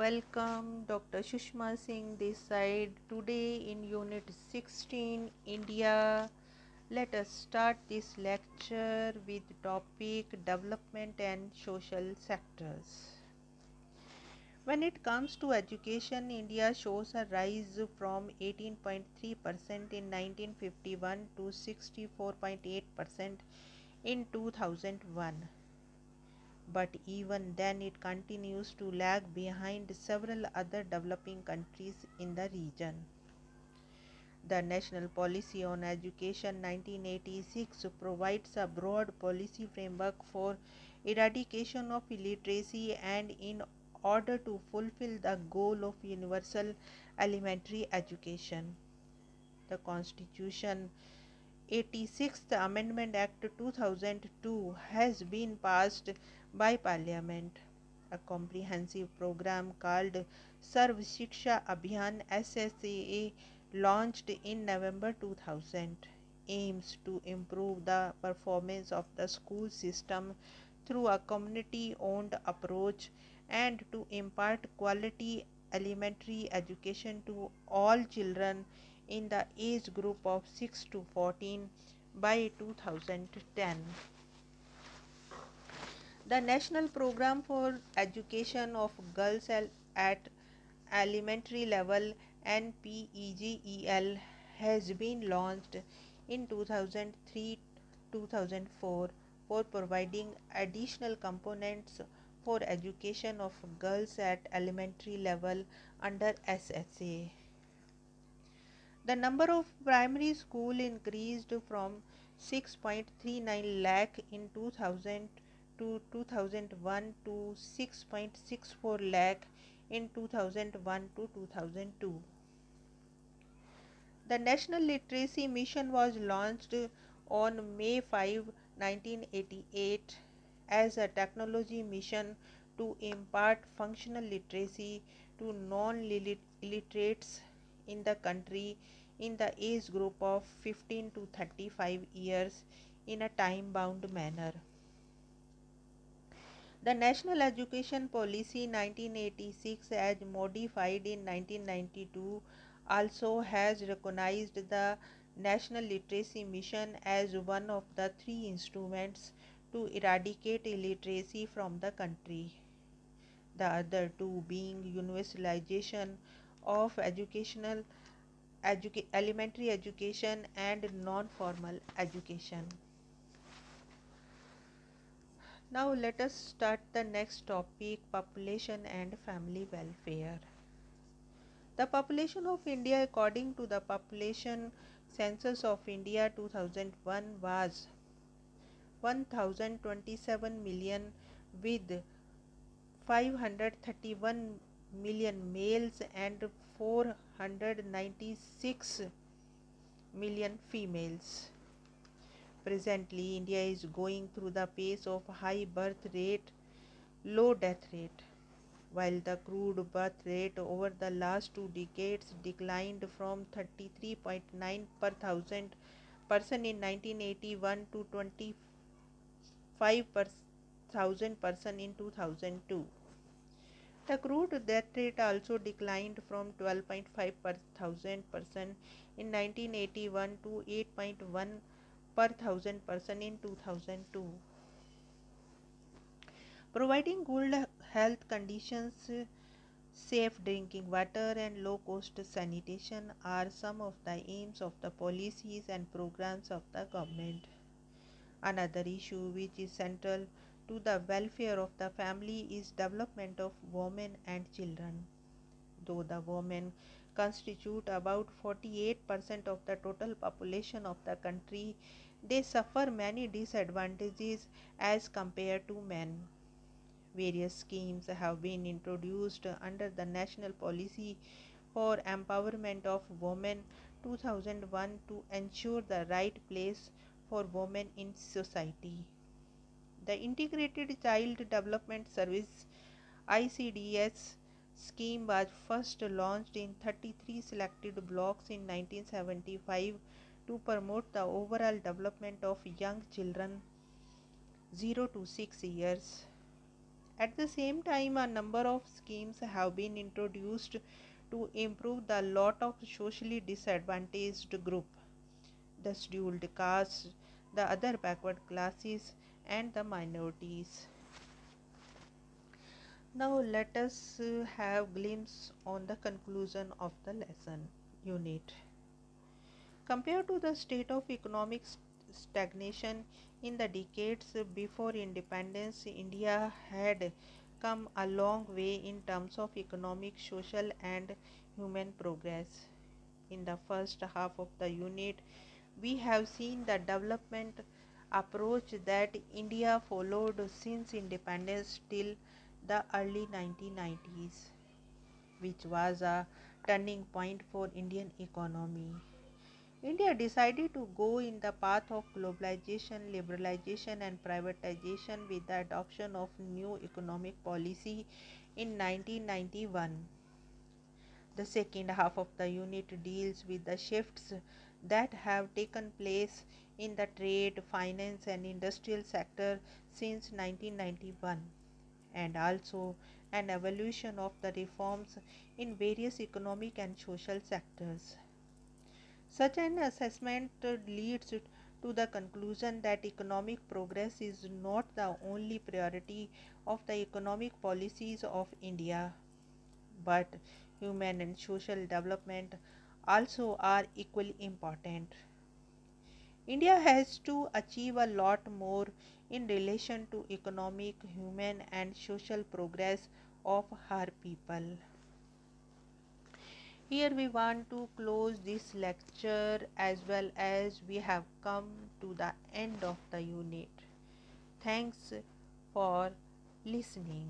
Welcome, Dr. Shushma Singh this side. Today in Unit 16, India. Let us start this lecture with topic development and social sectors. When it comes to education, India shows a rise from 18.3% in 1951 to 64.8% in 2001 but even then it continues to lag behind several other developing countries in the region. The National Policy on Education 1986 provides a broad policy framework for eradication of illiteracy and in order to fulfill the goal of universal elementary education. The Constitution 86th Amendment Act 2002 has been passed by Parliament. A comprehensive program called Sarv Shiksha Abhiyan SSA launched in November 2000 aims to improve the performance of the school system through a community owned approach and to impart quality elementary education to all children in the age group of 6 to 14 by 2010. The National Program for Education of Girls at Elementary Level NPEGEL has been launched in 2003 2004 for providing additional components for education of girls at elementary level under SSA. The number of primary school increased from 6.39 lakh in 2000 to 2001 to 6.64 lakh in 2001 to 2002. The National Literacy Mission was launched on May 5, 1988 as a technology mission to impart functional literacy to non-illiterates in the country in the age group of 15 to 35 years in a time bound manner. The National Education Policy 1986 as modified in 1992 also has recognized the National Literacy Mission as one of the three instruments to eradicate illiteracy from the country. The other two being universalization of educational educa elementary education and non-formal education. Now let us start the next topic population and family welfare. The population of India according to the population census of India 2001 was 1027 million with 531 million males and 496 million females. Presently, India is going through the pace of high birth rate, low death rate. While the crude birth rate over the last two decades declined from 33.9 per thousand person in 1981 to 25 per thousand person in 2002. The crude death rate also declined from 12.5 per thousand person in 1981 to 8.1 per thousand person in 2002. Providing good health conditions, safe drinking water, and low cost sanitation are some of the aims of the policies and programs of the government. Another issue which is central to the welfare of the family is development of women and children. Though the women constitute about 48% of the total population of the country, they suffer many disadvantages as compared to men. Various schemes have been introduced under the National Policy for Empowerment of Women 2001 to ensure the right place for women in society. The Integrated Child Development Service ICDS scheme was first launched in 33 selected blocks in 1975 to promote the overall development of young children 0 to 6 years. At the same time, a number of schemes have been introduced to improve the lot of socially disadvantaged group, the scheduled castes, the other backward classes, and the minorities. Now let us uh, have glimpse on the conclusion of the lesson unit. Compared to the state of economic stagnation in the decades before independence, India had come a long way in terms of economic, social, and human progress. In the first half of the unit, we have seen the development approach that India followed since independence till the early 1990s, which was a turning point for Indian economy. India decided to go in the path of globalization, liberalization, and privatization with the adoption of new economic policy in 1991. The second half of the unit deals with the shifts that have taken place in the trade, finance, and industrial sector since 1991, and also an evolution of the reforms in various economic and social sectors. Such an assessment leads to the conclusion that economic progress is not the only priority of the economic policies of India, but human and social development also are equally important. India has to achieve a lot more in relation to economic, human, and social progress of her people. Here we want to close this lecture as well as we have come to the end of the unit. Thanks for listening.